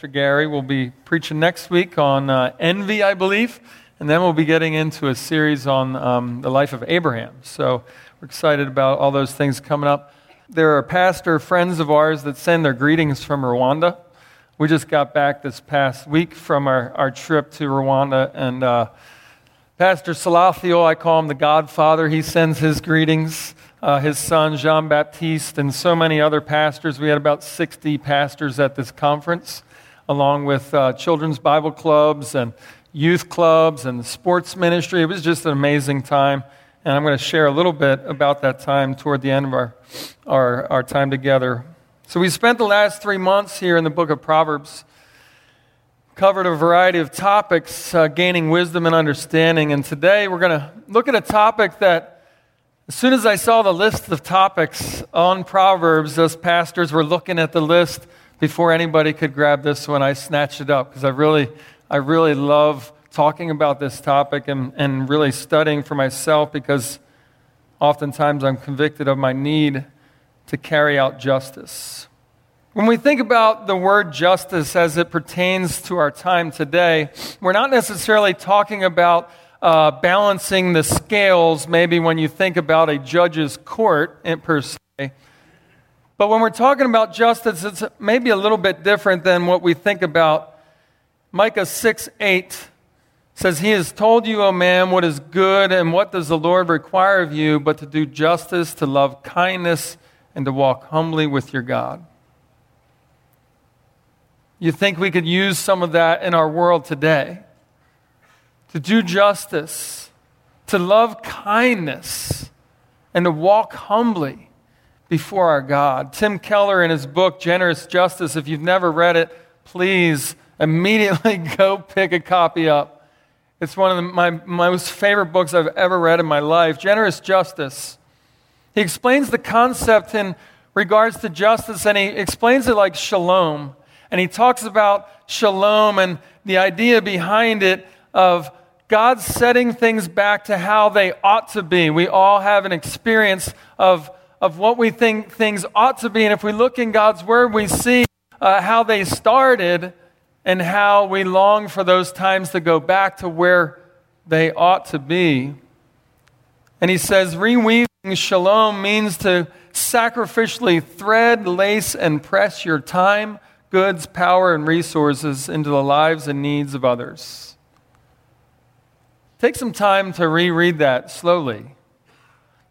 Pastor Gary will be preaching next week on uh, envy, I believe, and then we'll be getting into a series on um, the life of Abraham. So we're excited about all those things coming up. There are pastor friends of ours that send their greetings from Rwanda. We just got back this past week from our, our trip to Rwanda, and uh, Pastor Salathiel, I call him the Godfather, he sends his greetings. Uh, his son, Jean Baptiste, and so many other pastors. We had about 60 pastors at this conference, along with uh, children's Bible clubs and youth clubs and sports ministry. It was just an amazing time. And I'm going to share a little bit about that time toward the end of our, our, our time together. So, we spent the last three months here in the book of Proverbs covered a variety of topics, uh, gaining wisdom and understanding. And today we're going to look at a topic that, as soon as I saw the list of topics on Proverbs, us pastors were looking at the list before anybody could grab this one. I snatched it up because I really, I really love talking about this topic and, and really studying for myself because oftentimes I'm convicted of my need to carry out justice. When we think about the word justice as it pertains to our time today, we're not necessarily talking about uh, balancing the scales, maybe when you think about a judge's court per se. But when we're talking about justice, it's maybe a little bit different than what we think about. Micah 6 8 says, He has told you, O man, what is good, and what does the Lord require of you, but to do justice, to love kindness, and to walk humbly with your God. You think we could use some of that in our world today? To do justice, to love kindness, and to walk humbly before our God. Tim Keller, in his book, Generous Justice, if you've never read it, please immediately go pick a copy up. It's one of the, my, my most favorite books I've ever read in my life. Generous Justice. He explains the concept in regards to justice, and he explains it like shalom and he talks about shalom and the idea behind it of God setting things back to how they ought to be. We all have an experience of, of what we think things ought to be. And if we look in God's Word, we see uh, how they started and how we long for those times to go back to where they ought to be. And he says, reweaving shalom means to sacrificially thread, lace, and press your time goods, power, and resources into the lives and needs of others. Take some time to reread that slowly.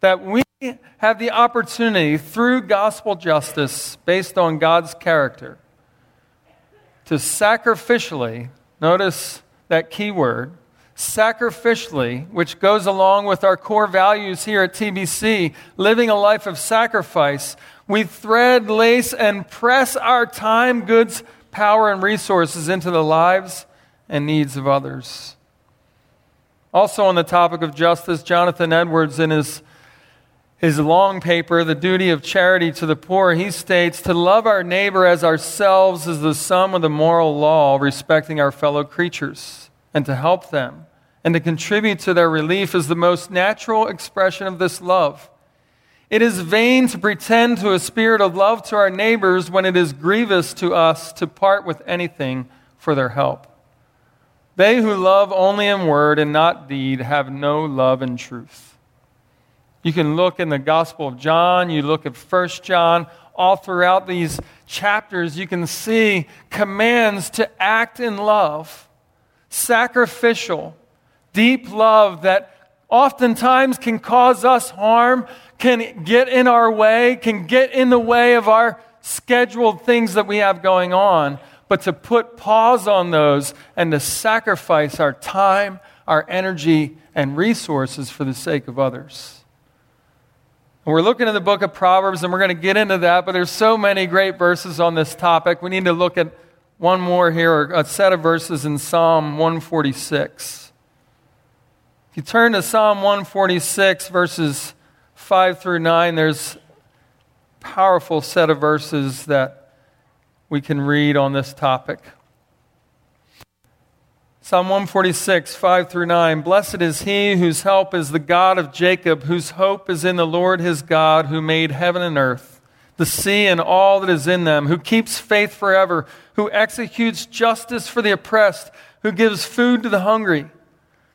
That we have the opportunity through gospel justice based on God's character to sacrificially, notice that key word, sacrificially, which goes along with our core values here at TBC, living a life of sacrifice, we thread, lace, and press our time, goods, power, and resources into the lives and needs of others. Also, on the topic of justice, Jonathan Edwards, in his, his long paper, The Duty of Charity to the Poor, he states To love our neighbor as ourselves is the sum of the moral law, respecting our fellow creatures, and to help them and to contribute to their relief is the most natural expression of this love. It is vain to pretend to a spirit of love to our neighbors when it is grievous to us to part with anything for their help. They who love only in word and not deed have no love in truth. You can look in the Gospel of John, you look at 1 John, all throughout these chapters, you can see commands to act in love, sacrificial, deep love that oftentimes can cause us harm, can get in our way, can get in the way of our scheduled things that we have going on, but to put pause on those and to sacrifice our time, our energy, and resources for the sake of others. We're looking at the book of Proverbs and we're going to get into that, but there's so many great verses on this topic. We need to look at one more here, a set of verses in Psalm 146. If you turn to Psalm 146, verses 5 through 9, there's powerful set of verses that we can read on this topic. Psalm 146, 5 through 9. Blessed is he whose help is the God of Jacob, whose hope is in the Lord his God, who made heaven and earth. the sea and all that is in them, who keeps faith forever, who executes justice for the oppressed, who gives food to the hungry.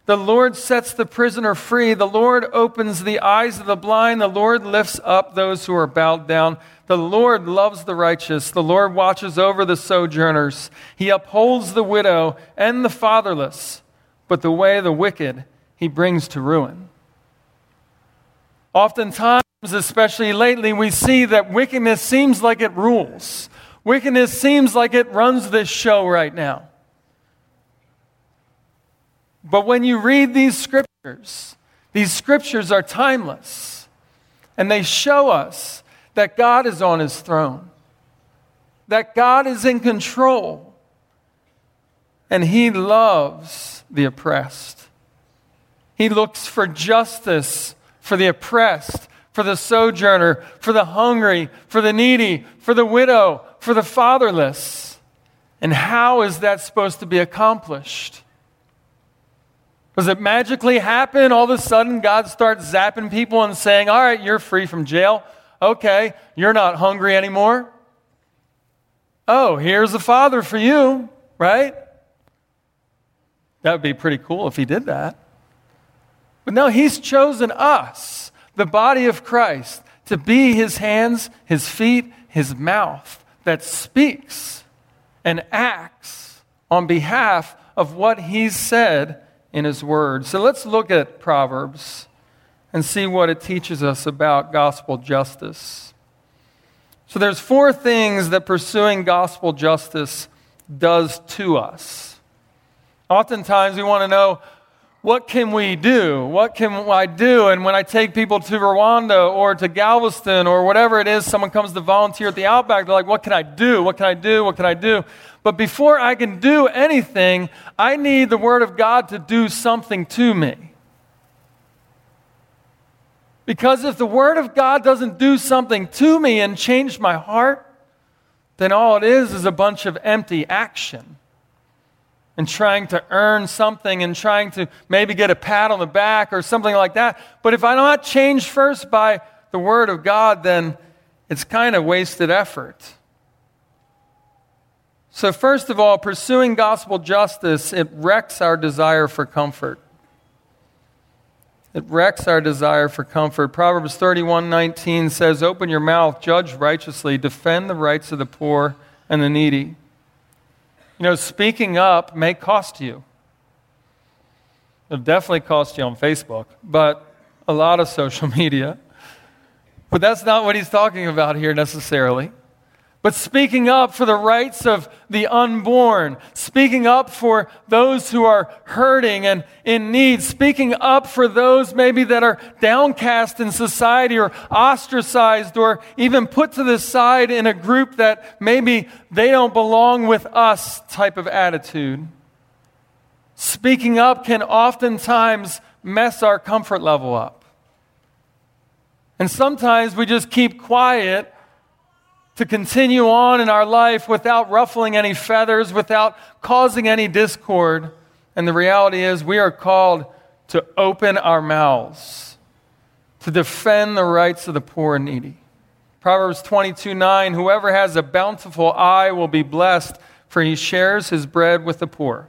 The Lord sets the prisoner free. The Lord opens the eyes of the blind. The Lord lifts up those who are bowed down. The Lord loves the righteous. The Lord watches over the sojourners. He upholds the widow and the fatherless, but the way of the wicked he brings to ruin. Oftentimes, especially lately, we see that wickedness seems like it rules. Wickedness seems like it runs this show right now. But when you read these scriptures, these scriptures are timeless. And they show us that God is on his throne, that God is in control, and he loves the oppressed. He looks for justice for the oppressed, for the sojourner, for the hungry, for the needy, for the widow, for the fatherless. And how is that supposed to be accomplished? Does it magically happen? All of a sudden, God starts zapping people and saying, All right, you're free from jail. Okay, you're not hungry anymore. Oh, here's the Father for you, right? That would be pretty cool if He did that. But no, He's chosen us, the body of Christ, to be His hands, His feet, His mouth that speaks and acts on behalf of what He's said in His Word. So let's look at Proverbs and see what it teaches us about gospel justice. So there's four things that pursuing gospel justice does to us. Oftentimes we want to know what can we do? What can I do? And when I take people to Rwanda or to Galveston or whatever it is, someone comes to volunteer at the Outback, they're like, what can I do? What can I do? What can I do? But before I can do anything, I need the Word of God to do something to me. Because if the Word of God doesn't do something to me and change my heart, then all it is is a bunch of empty action and trying to earn something and trying to maybe get a pat on the back or something like that. But if I'm not changed first by the Word of God, then it's kind of wasted effort. So, first of all, pursuing gospel justice, it wrecks our desire for comfort. It wrecks our desire for comfort. Proverbs 31:19 says, "Open your mouth, judge righteously, defend the rights of the poor and the needy." You know, speaking up may cost you. It'll definitely cost you on Facebook, but a lot of social media. But that's not what he's talking about here necessarily but speaking up for the rights of the unborn, speaking up for those who are hurting and in need, speaking up for those maybe that are downcast in society or ostracized or even put to the side in a group that maybe they don't belong with us type of attitude. Speaking up can oftentimes mess our comfort level up. And sometimes we just keep quiet to continue on in our life without ruffling any feathers, without causing any discord. And the reality is, we are called to open our mouths, to defend the rights of the poor and needy. Proverbs 22 9 Whoever has a bountiful eye will be blessed, for he shares his bread with the poor.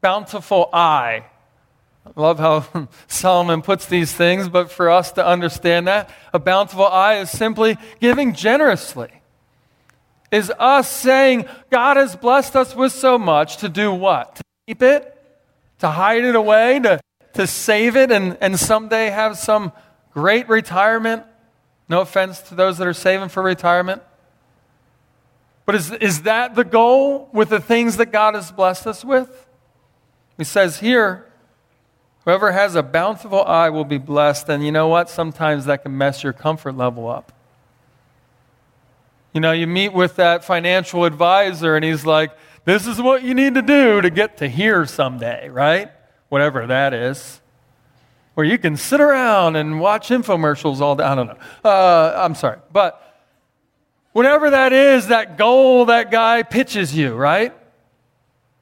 Bountiful eye. I love how Solomon puts these things, but for us to understand that, a bountiful eye is simply giving generously. Is us saying, God has blessed us with so much to do what? To keep it? To hide it away? To, to save it and, and someday have some great retirement? No offense to those that are saving for retirement. But is, is that the goal with the things that God has blessed us with? He says here, Whoever has a bountiful eye will be blessed. And you know what? Sometimes that can mess your comfort level up. You know, you meet with that financial advisor and he's like, this is what you need to do to get to here someday, right? Whatever that is. Or you can sit around and watch infomercials all day. I don't know. Uh, I'm sorry. But whatever that is, that goal that guy pitches you, right?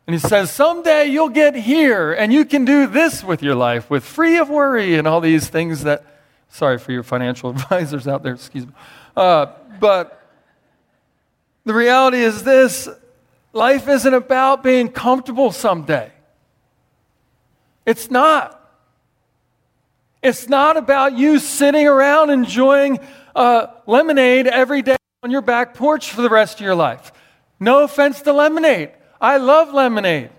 And he says, Someday you'll get here and you can do this with your life, with free of worry and all these things that, sorry for your financial advisors out there, excuse me. Uh, but the reality is this life isn't about being comfortable someday. It's not. It's not about you sitting around enjoying uh, lemonade every day on your back porch for the rest of your life. No offense to lemonade. I love lemonade.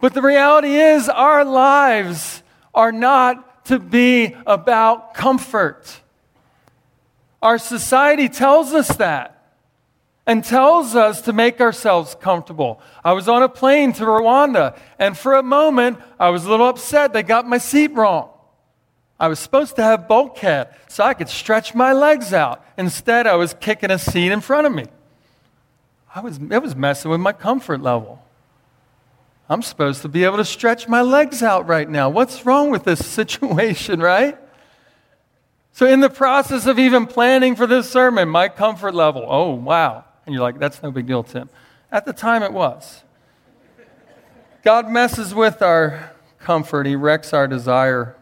But the reality is, our lives are not to be about comfort. Our society tells us that and tells us to make ourselves comfortable. I was on a plane to Rwanda, and for a moment, I was a little upset they got my seat wrong. I was supposed to have bulkhead so I could stretch my legs out. Instead, I was kicking a seat in front of me. I was, it was messing with my comfort level. I'm supposed to be able to stretch my legs out right now. What's wrong with this situation, right? So, in the process of even planning for this sermon, my comfort level, oh, wow. And you're like, that's no big deal, Tim. At the time, it was. God messes with our comfort, He wrecks our desire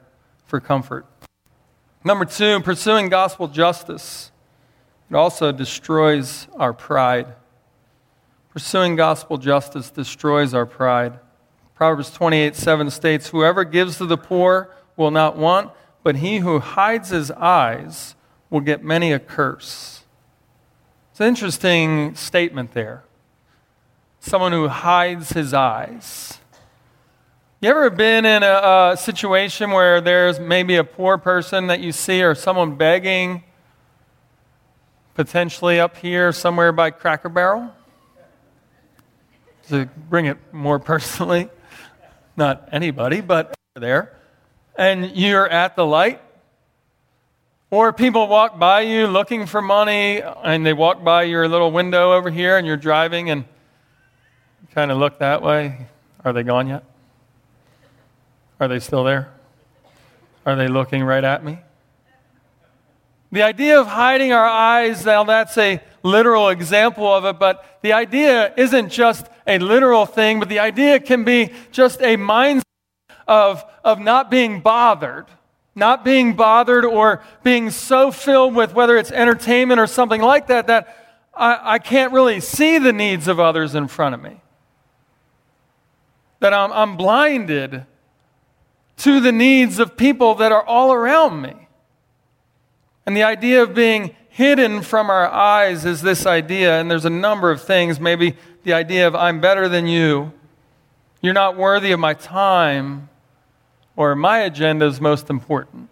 for comfort. Number two, pursuing gospel justice. It also destroys our pride. Pursuing gospel justice destroys our pride. Proverbs 28 7 states, Whoever gives to the poor will not want, but he who hides his eyes will get many a curse. It's an interesting statement there. Someone who hides his eyes. You ever been in a, a, situation where there's maybe a poor person that you see or someone begging, potentially up here somewhere by Cracker Barrel? To bring it more personally, not anybody, but there. And you're at the light. Or people walk by you looking for money, and they walk by your little window over here, and you're driving and kind of look that way. Are they gone yet? Are they still there? Are they looking right at me? The idea of hiding our eyes, now that's a literal example of it, but the idea isn't just a literal thing, but the idea can be just a mindset of, of not being bothered. Not being bothered or being so filled with whether it's entertainment or something like that that I, I can't really see the needs of others in front of me. That I'm, I'm blinded to the needs of people that are all around me. And the idea of being hidden from our eyes is this idea, and there's a number of things. Maybe the idea of I'm better than you, you're not worthy of my time, or my agenda is most important.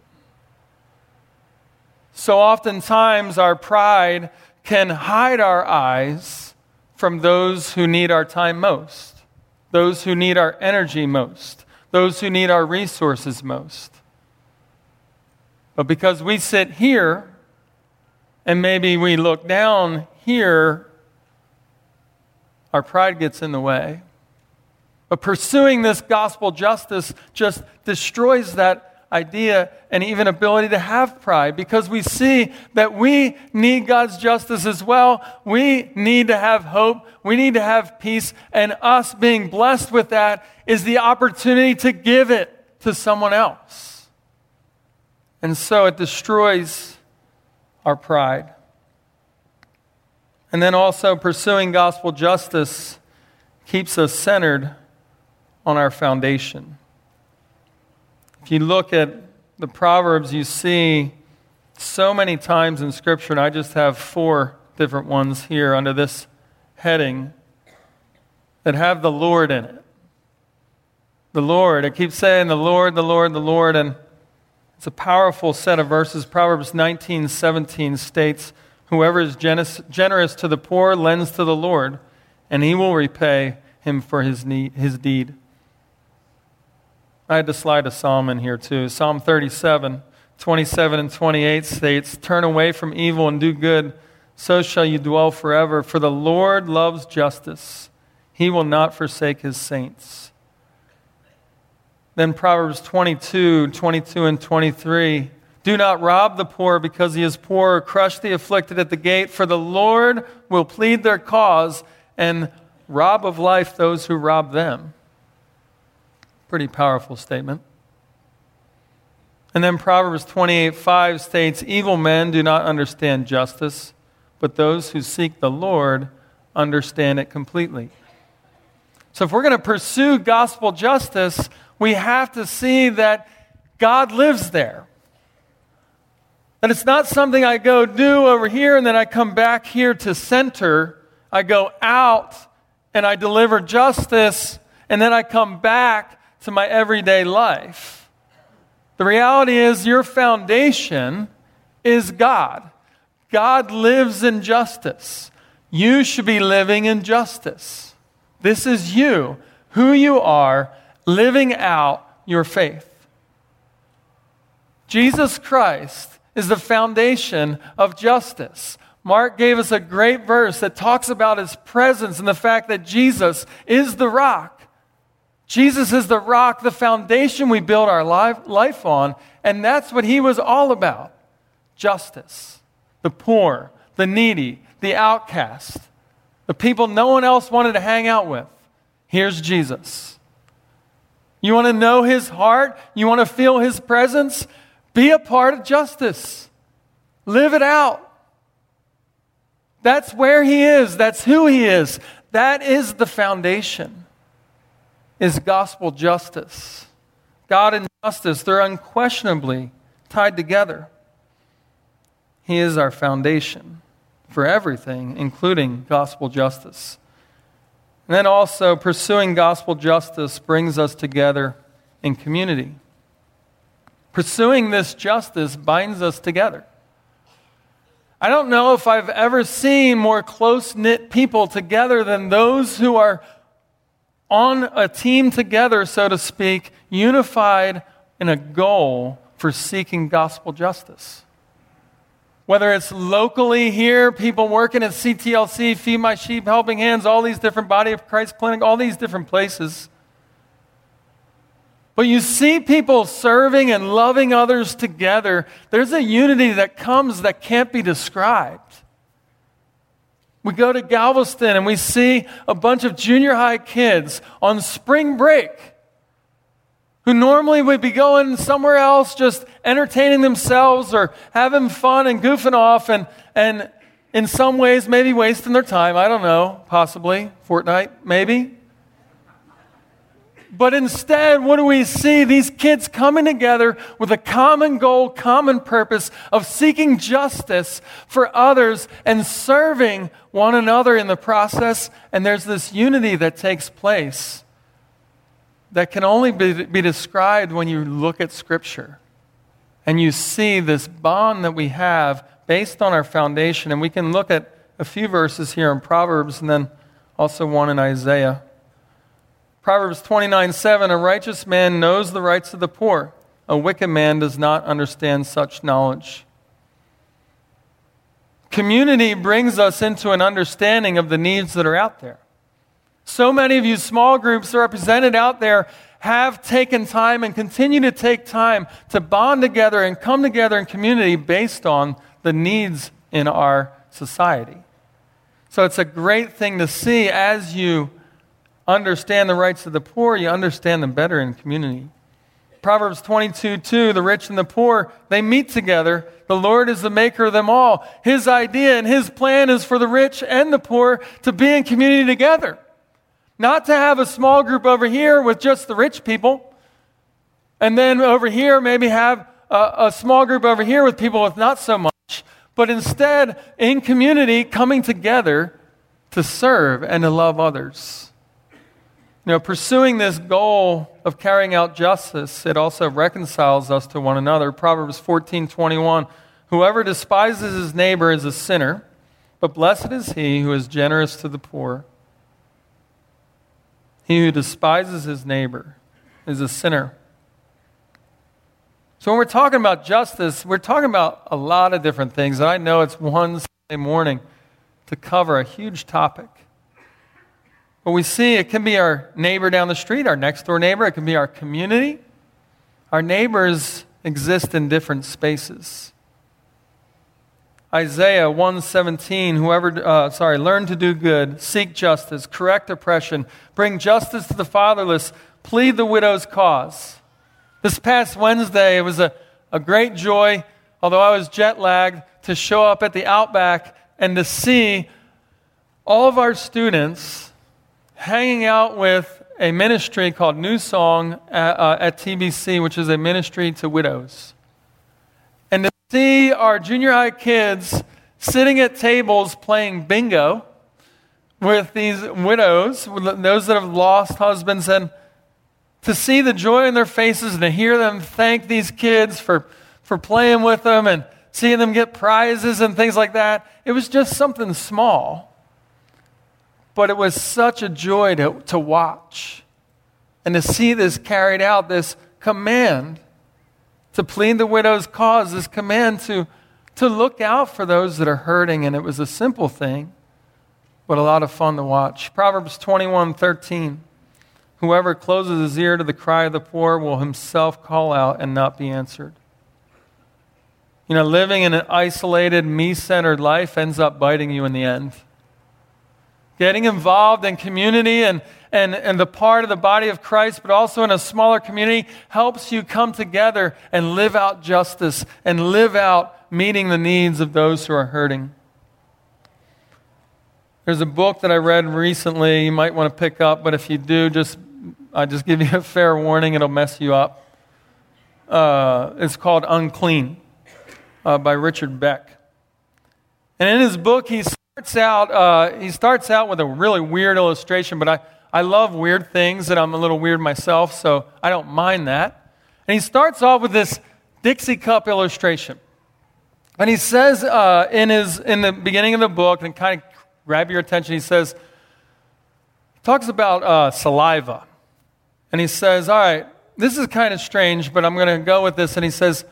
So oftentimes, our pride can hide our eyes from those who need our time most, those who need our energy most those who need our resources most. But because we sit here and maybe we look down here, our pride gets in the way. But pursuing this gospel justice just destroys that idea and even ability to have pride because we see that we need God's justice as well. We need to have hope. We need to have peace. And us being blessed with that is the opportunity to give it to someone else. And so it destroys our pride. And then also pursuing gospel justice keeps us centered on our foundation. If you look at the Proverbs, you see so many times in Scripture, and I just have four different ones here under this heading that have the Lord in it the Lord. It keeps saying the Lord, the Lord, the Lord, and it's a powerful set of verses. Proverbs 19, 17 states, Whoever is generous to the poor lends to the Lord, and he will repay him for his, need, his deed. I had to slide a psalm in here too. Psalm 37, 27 and 28 states, Turn away from evil and do good, so shall you dwell forever. For the Lord loves justice, he will not forsake his saints. Then Proverbs 22, 22 and 23. Do not rob the poor because he is poor, or crush the afflicted at the gate, for the Lord will plead their cause and rob of life those who rob them. Pretty powerful statement. And then Proverbs 28 5 states, Evil men do not understand justice, but those who seek the Lord understand it completely. So if we're going to pursue gospel justice, we have to see that God lives there. That it's not something I go do over here and then I come back here to center. I go out and I deliver justice and then I come back to my everyday life. The reality is, your foundation is God. God lives in justice. You should be living in justice. This is you, who you are, living out your faith. Jesus Christ is the foundation of justice. Mark gave us a great verse that talks about his presence and the fact that Jesus is the rock. Jesus is the rock, the foundation we build our life, life on, and that's what he was all about justice. The poor, the needy, the outcast the people no one else wanted to hang out with. Here's Jesus. You want to know his heart? You want to feel his presence? Be a part of justice. Live it out. That's where he is. That's who he is. That is the foundation. Is gospel justice. God and justice, they're unquestionably tied together. He is our foundation for everything, including gospel justice. And then also, pursuing gospel justice brings us together in community. Pursuing this justice binds us together. I don't know if I've ever seen more close knit people together than those who are on a team together, so to speak, unified in a goal for seeking gospel justice. Whether it's locally here, people working at CTLC, Feed My Sheep, Helping Hands, all these different Body of Christ clinic, all these different places. But you see people serving and loving others together. There's a unity that comes that can't be described. We go to Galveston and we see a bunch of junior high kids on spring break who normally would be going somewhere else just entertaining themselves or having fun and goofing off and, and in some ways maybe wasting their time. I don't know, possibly. Fortnite, maybe. But instead, what do we see? These kids coming together with a common goal, common purpose of seeking justice for others and serving one another in the process. And there's this unity that takes place that can only be, be described when you look at Scripture and you see this bond that we have based on our foundation. And we can look at a few verses here in Proverbs and then also one in Isaiah. Proverbs 29 7 A righteous man knows the rights of the poor, a wicked man does not understand such knowledge. Community brings us into an understanding of the needs that are out there. So many of you small groups represented out there have taken time and continue to take time to bond together and come together in community based on the needs in our society. So it's a great thing to see as you understand the rights of the poor, you understand them better in community. Proverbs 22 2, the rich and the poor, they meet together. The Lord is the maker of them all. His idea and his plan is for the rich and the poor to be in community together. Not to have a small group over here with just the rich people, and then over here maybe have a, a, small group over here with people with not so much, but instead in community coming together to serve and to love others. You know, pursuing this goal of carrying out justice, it also reconciles us to one another. Proverbs 14 21. Whoever despises his neighbor is a sinner, but blessed is he who is generous to the poor. He who despises his neighbor is a sinner. So, when we're talking about justice, we're talking about a lot of different things. And I know it's one Sunday morning to cover a huge topic. But we see it can be our neighbor down the street, our next door neighbor, it can be our community. Our neighbors exist in different spaces. Isaiah 117, whoever, uh, sorry, learn to do good, seek justice, correct oppression, bring justice to the fatherless, plead the widow's cause. This past Wednesday, it was a, a great joy, although I was jet lagged, to show up at the Outback and to see all of our students hanging out with a ministry called New Song at, uh, at TBC, which is a ministry to widows. See our junior high kids sitting at tables playing bingo with these widows, those that have lost husbands, and to see the joy in their faces and to hear them thank these kids for, for playing with them and seeing them get prizes and things like that, it was just something small. But it was such a joy to, to watch and to see this carried out, this command to plead the widow's cause, this command to, to look out for those that are hurting. And it was a simple thing, but a lot of fun to watch. Proverbs 21 13. Whoever closes his ear to the cry of the poor will himself call out and not be answered. You know, living in an isolated, me centered life ends up biting you in the end. Getting involved in community and, and, and the part of the body of Christ, but also in a smaller community, helps you come together and live out justice and live out meeting the needs of those who are hurting. There's a book that I read recently you might want to pick up, but if you do, just I just give you a fair warning, it'll mess you up. Uh, it's called Unclean uh, by Richard Beck. And in his book, he starts out, uh, he starts out with a really weird illustration, but I, I love weird things, and I'm a little weird myself, so I don't mind that. And he starts off with this Dixie cup illustration. And he says uh, in, his, in the beginning of the book, and kind of grab your attention, he says, he talks about uh, saliva. And he says, All right, this is kind of strange, but I'm going to go with this. And he says,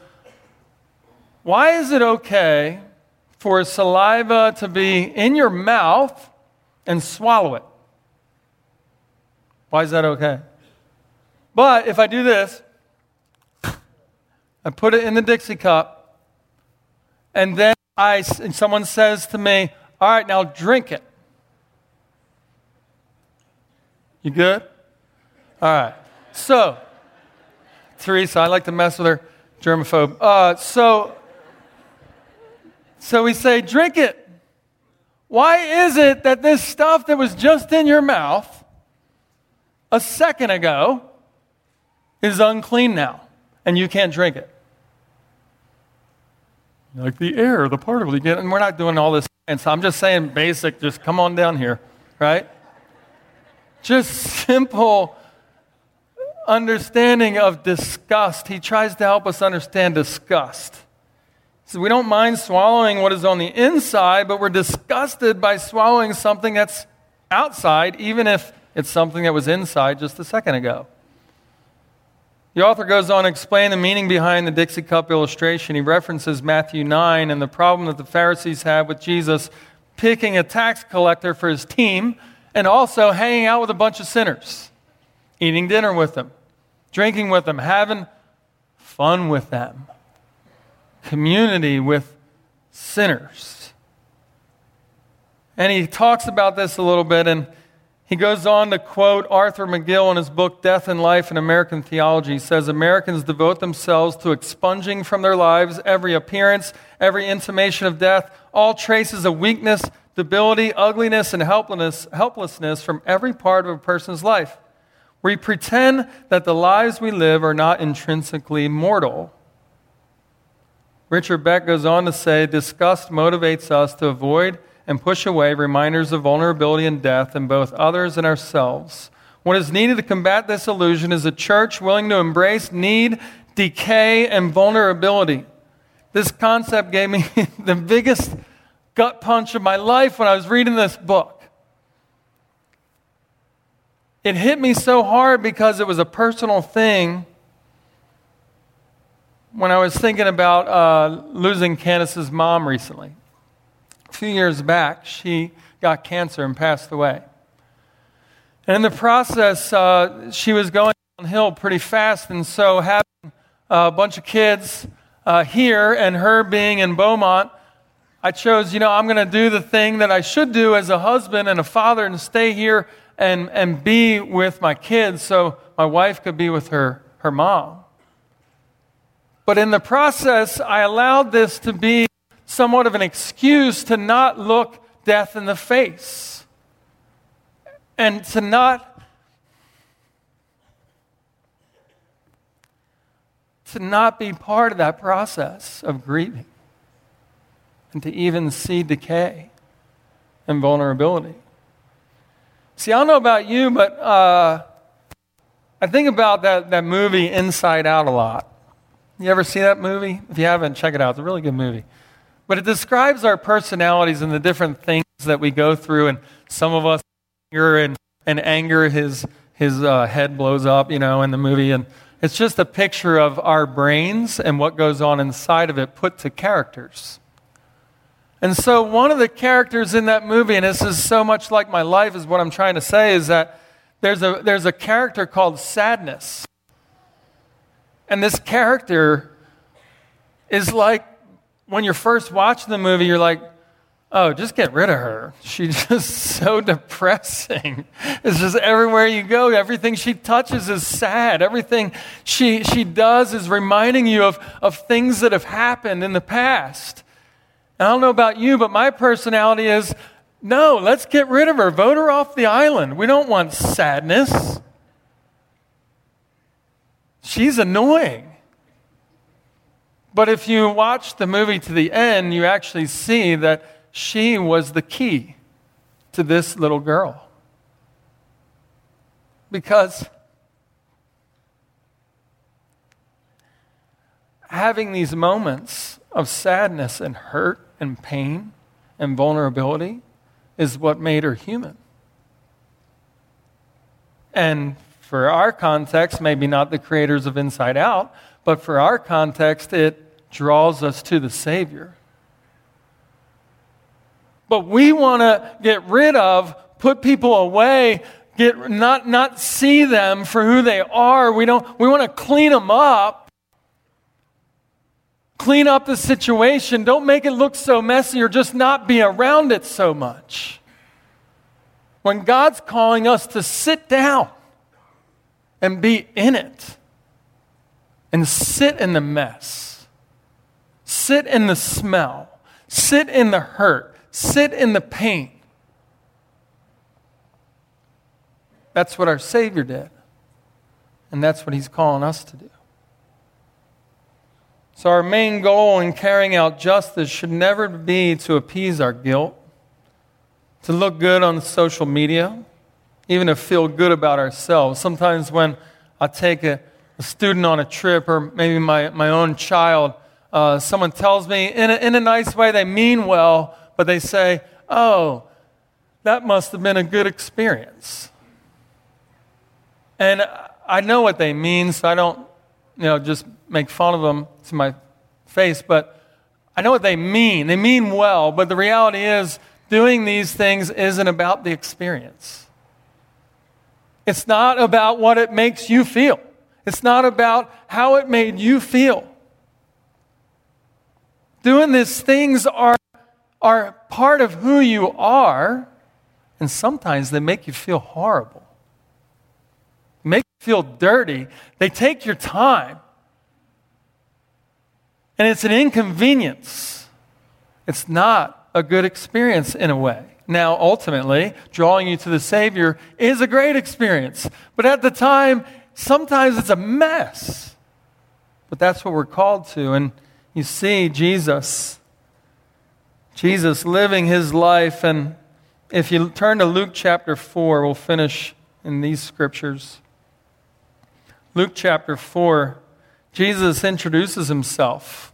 Why is it okay for saliva to be in your mouth and swallow it. Why is that okay? But if I do this, I put it in the Dixie cup, and then I, and someone says to me, All right, now drink it. You good? All right. So, Teresa, I like to mess with her, germaphobe. Uh, so, so we say, drink it. Why is it that this stuff that was just in your mouth a second ago is unclean now and you can't drink it? Like the air, the particle you get, and we're not doing all this science. I'm just saying basic, just come on down here, right? Just simple understanding of disgust. He tries to help us understand disgust. So we don't mind swallowing what is on the inside, but we're disgusted by swallowing something that's outside, even if it's something that was inside just a second ago. The author goes on to explain the meaning behind the Dixie Cup illustration. He references Matthew 9 and the problem that the Pharisees had with Jesus picking a tax collector for his team and also hanging out with a bunch of sinners, eating dinner with them, drinking with them, having fun with them community with sinners. And he talks about this a little bit, and he goes on to quote Arthur McGill in his book Death and Life in American Theology. He says Americans devote themselves to expunging from their lives every appearance, every intimation of death, all traces of weakness, debility, ugliness, and helplessness, helplessness from every part of a person's life. We pretend that the lives we live are not intrinsically mortal. Richard Beck goes on to say disgust motivates us to avoid and push away reminders of vulnerability and death in both others and ourselves. What is needed to combat this illusion is a church willing to embrace need, decay, and vulnerability. This concept gave me the biggest gut punch of my life when I was reading this book. It hit me so hard because it was a personal thing when I was thinking about uh, losing Candace's mom recently. Few years back, she got cancer and passed away. And in the process, uh, she was going downhill pretty fast, and so having a bunch of kids uh, here and her being in Beaumont, I chose, you know, I'm going to do the thing that I should do as a husband and a father and stay here and, and be with my kids so my wife could be with her, her mom. But in the process, I allowed this to be somewhat of an excuse to not look death in the face and to not to not be part of that process of grieving and to even see decay and vulnerability. See, I don't know about you, but uh, I think about that, that movie Inside Out a lot. You ever see that movie? If you haven't, check it out. It's a really good movie. But it describes our personalities and the different things that we go through. And some of us, anger and, and anger, his, his uh, head blows up, you know, in the movie. And it's just a picture of our brains and what goes on inside of it put to characters. And so, one of the characters in that movie, and this is so much like my life, is what I'm trying to say, is that there's a, there's a character called Sadness. And this character is like when you're first watching the movie, you're like, oh, just get rid of her. She's just so depressing. It's just everywhere you go, everything she touches is sad. Everything she, she does is reminding you of, of things that have happened in the past. And I don't know about you, but my personality is no, let's get rid of her. Vote her off the island. We don't want sadness. She's annoying. But if you watch the movie to the end, you actually see that she was the key to this little girl. Because having these moments of sadness and hurt and pain and vulnerability is what made her human. And for our context, maybe not the creators of Inside Out, but for our context, it draws us to the Savior. But we want to get rid of, put people away, get, not, not see them for who they are. We, don't, we want to clean them up. Clean up the situation. Don't make it look so messy or just not be around it so much. When God's calling us to sit down and be in it and sit in the mess, sit in the smell, sit in the hurt, sit in the pain. That's what our Savior did. And that's what He's calling us to do. So, our main goal in carrying out justice should never be to appease our guilt, to look good on social media, even to feel good about ourselves. Sometimes when I take a, a student on a trip or maybe my, my own child, uh, someone tells me in a, in a nice way, they mean well, but they say, oh, that must have been a good experience. And I know what they mean, so I don't, you know, just make fun of them to my face, but I know what they mean. They mean well, but the reality is, doing these things isn't about the experience. It's not about what it makes you feel. It's not about how it made you feel. Doing these things are, are part of who you are, and sometimes they make you feel horrible. make you feel dirty. They take your time. And it's an inconvenience. It's not a good experience in a way. Now, ultimately, drawing you to the Savior is a great experience. But at the time, sometimes it's a mess. But that's what we're called to. And you see Jesus, Jesus living his life. And if you turn to Luke chapter 4, we'll finish in these scriptures. Luke chapter 4, Jesus introduces himself.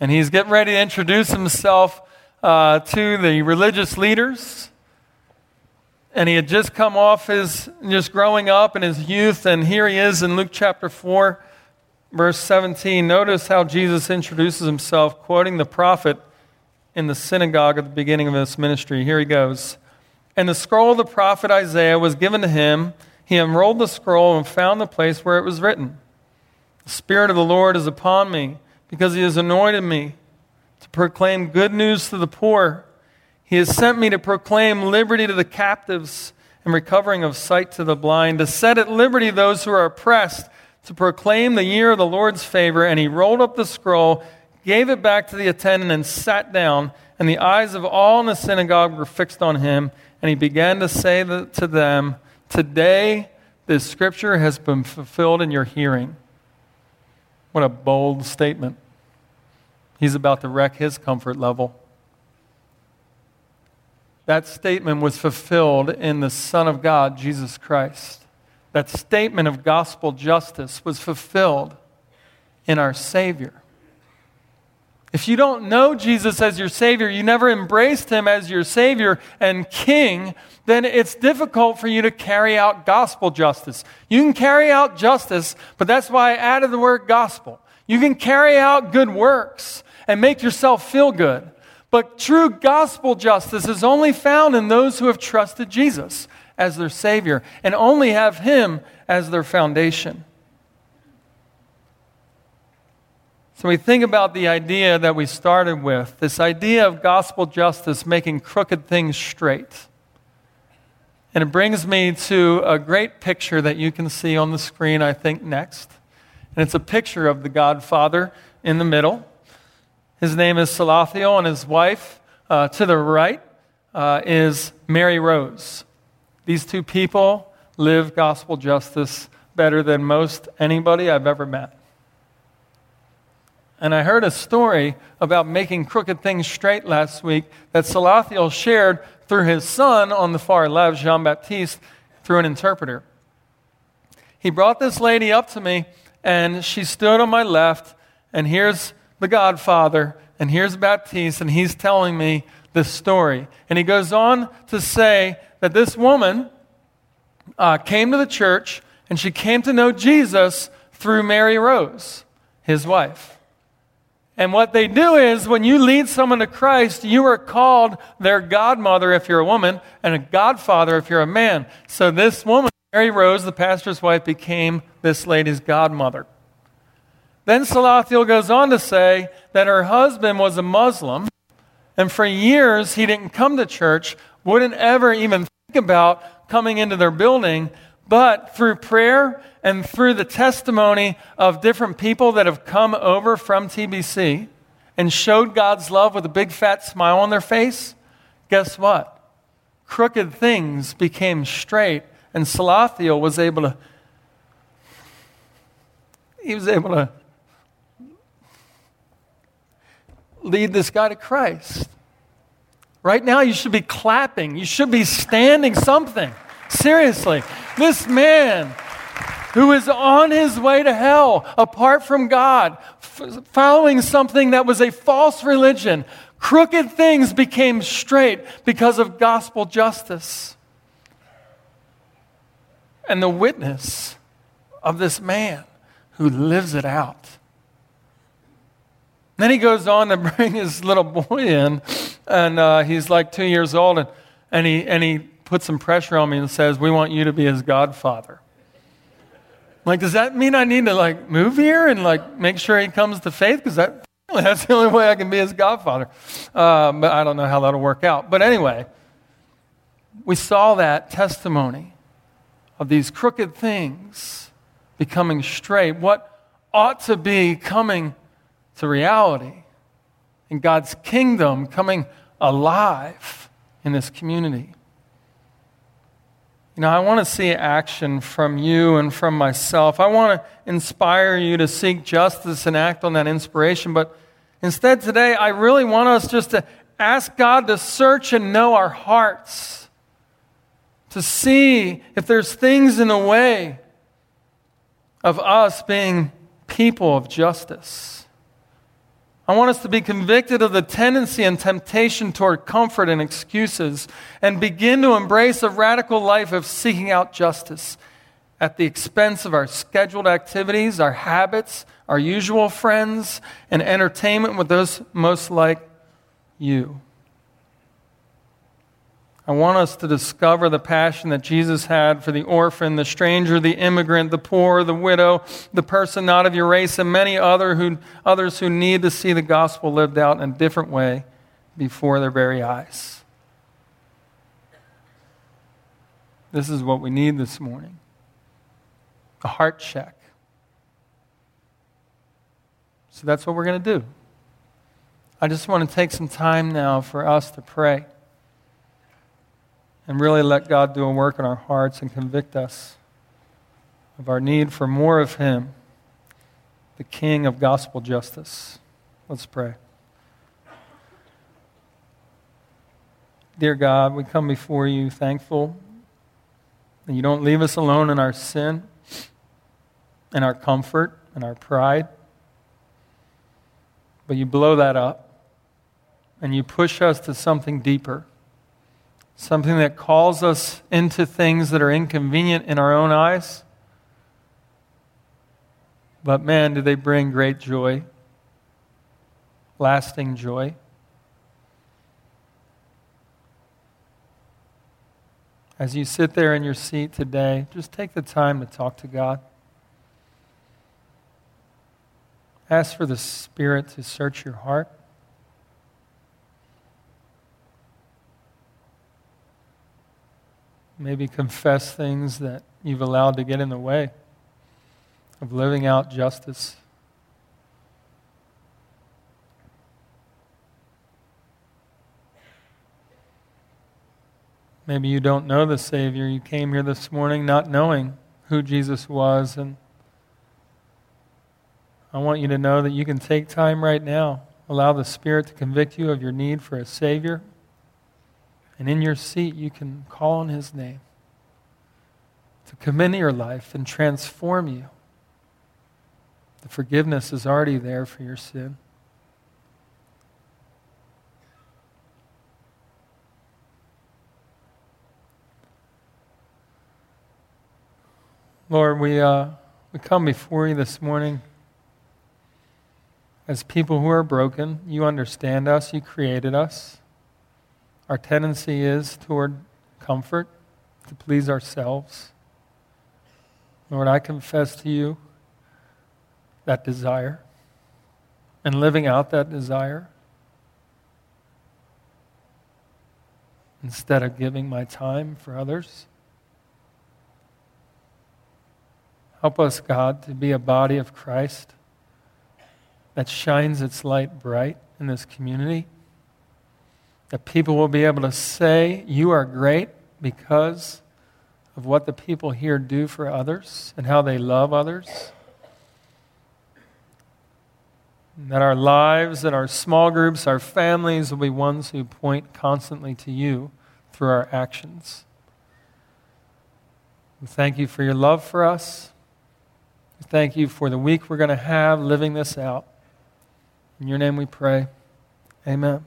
And he's getting ready to introduce himself uh, to the religious leaders. And he had just come off his, just growing up in his youth. And here he is in Luke chapter 4, verse 17. Notice how Jesus introduces himself, quoting the prophet in the synagogue at the beginning of his ministry. Here he goes. And the scroll of the prophet Isaiah was given to him. He unrolled the scroll and found the place where it was written The Spirit of the Lord is upon me, because he has anointed me to proclaim good news to the poor. He has sent me to proclaim liberty to the captives and recovering of sight to the blind, to set at liberty those who are oppressed, to proclaim the year of the Lord's favor, and he rolled up the scroll, gave it back to the attendant, and sat down. And the eyes of all in the synagogue were fixed on him, and he began to say to them, Today this scripture has been fulfilled in your hearing. What a bold statement. He's about to wreck his comfort level. That statement was fulfilled in the Son of God, Jesus Christ. That statement of gospel justice was fulfilled in our Savior. If you don't know Jesus as your Savior, you never embraced Him as your Savior and King, then it's difficult for you to carry out gospel justice. You can carry out justice, but that's why I added the word gospel. You can carry out good works and make yourself feel good. But true gospel justice is only found in those who have trusted Jesus as their Savior and only have Him as their foundation. So we think about the idea that we started with this idea of gospel justice making crooked things straight. And it brings me to a great picture that you can see on the screen, I think, next. And it's a picture of the Godfather in the middle. His name is Salathiel, and his wife uh, to the right uh, is Mary Rose. These two people live gospel justice better than most anybody I've ever met. And I heard a story about making crooked things straight last week that Salathiel shared through his son on the far left, Jean Baptiste, through an interpreter. He brought this lady up to me, and she stood on my left, and here's the Godfather, and here's Baptiste, and he's telling me this story. And he goes on to say that this woman uh, came to the church, and she came to know Jesus through Mary Rose, his wife. And what they do is when you lead someone to Christ, you are called their godmother if you're a woman and a godfather if you're a man. So this woman, Mary Rose, the pastor's wife, became this lady's godmother. Then Salathiel goes on to say that her husband was a Muslim, and for years he didn't come to church, wouldn't ever even about coming into their building. But through prayer and through the testimony of different people that have come over from TBC and showed God's love with a big fat smile on their face, guess what? Crooked things became straight, and Salathiel was able to. He was able to lead this guy to Christ. Right now, you should be clapping. You should be standing something. Seriously. This man who is on his way to hell apart from God, f- following something that was a false religion, crooked things became straight because of gospel justice. And the witness of this man who lives it out. Then he goes on to bring his little boy in, and uh, he's like two years old, and, and, he, and he puts some pressure on me and says, We want you to be his godfather. Like, does that mean I need to like move here and like make sure he comes to faith? Because that, that's the only way I can be his godfather. Uh, but I don't know how that'll work out. But anyway, we saw that testimony of these crooked things becoming straight. What ought to be coming to reality and God's kingdom coming alive in this community. You know, I want to see action from you and from myself. I want to inspire you to seek justice and act on that inspiration. But instead, today, I really want us just to ask God to search and know our hearts, to see if there's things in the way of us being people of justice. I want us to be convicted of the tendency and temptation toward comfort and excuses and begin to embrace a radical life of seeking out justice at the expense of our scheduled activities, our habits, our usual friends, and entertainment with those most like you. I want us to discover the passion that Jesus had for the orphan, the stranger, the immigrant, the poor, the widow, the person not of your race, and many other who, others who need to see the gospel lived out in a different way before their very eyes. This is what we need this morning a heart check. So that's what we're going to do. I just want to take some time now for us to pray and really let God do a work in our hearts and convict us of our need for more of Him, the King of gospel justice. Let's pray. Dear God, we come before you thankful that you don't leave us alone in our sin and our comfort and our pride, but you blow that up and you push us to something deeper, something that calls us into things that are inconvenient in our own eyes but man, do they bring great joy, lasting joy. As you sit there in your seat today, just take the time to talk to God. Ask for the Spirit to search your heart. Maybe confess things that you've allowed to get in the way of living out justice. Maybe you don't know the Savior. You came here this morning not knowing who Jesus was. And I want you to know that you can take time right now, allow the Spirit to convict you of your need for a Savior. And in your seat, you can call on His name to come into your life and transform you. The forgiveness is already there for your sin. Lord, we, uh, we come before you this morning as people who are broken. You understand us, you created us. Our tendency is toward comfort, to please ourselves. Lord, I confess to you that desire and living out that desire instead of giving my time for others. Help us, God, to be a body of Christ that shines its light bright in this community. That people will be able to say, You are great because of what the people here do for others and how they love others. That our lives and our small groups, our families will be ones who point constantly to you through our actions. We thank you for your love for us. We thank you for the week we're going to have living this out. In your name we pray. Amen.